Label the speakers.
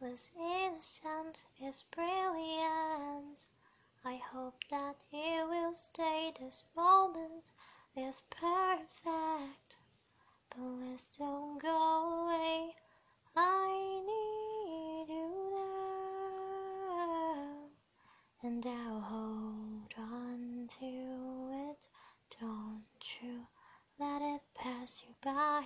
Speaker 1: This innocence is brilliant. I hope that it will stay. This moment is perfect. Please don't go away. I need you now, and I'll hold on to it. Don't you let it pass you by.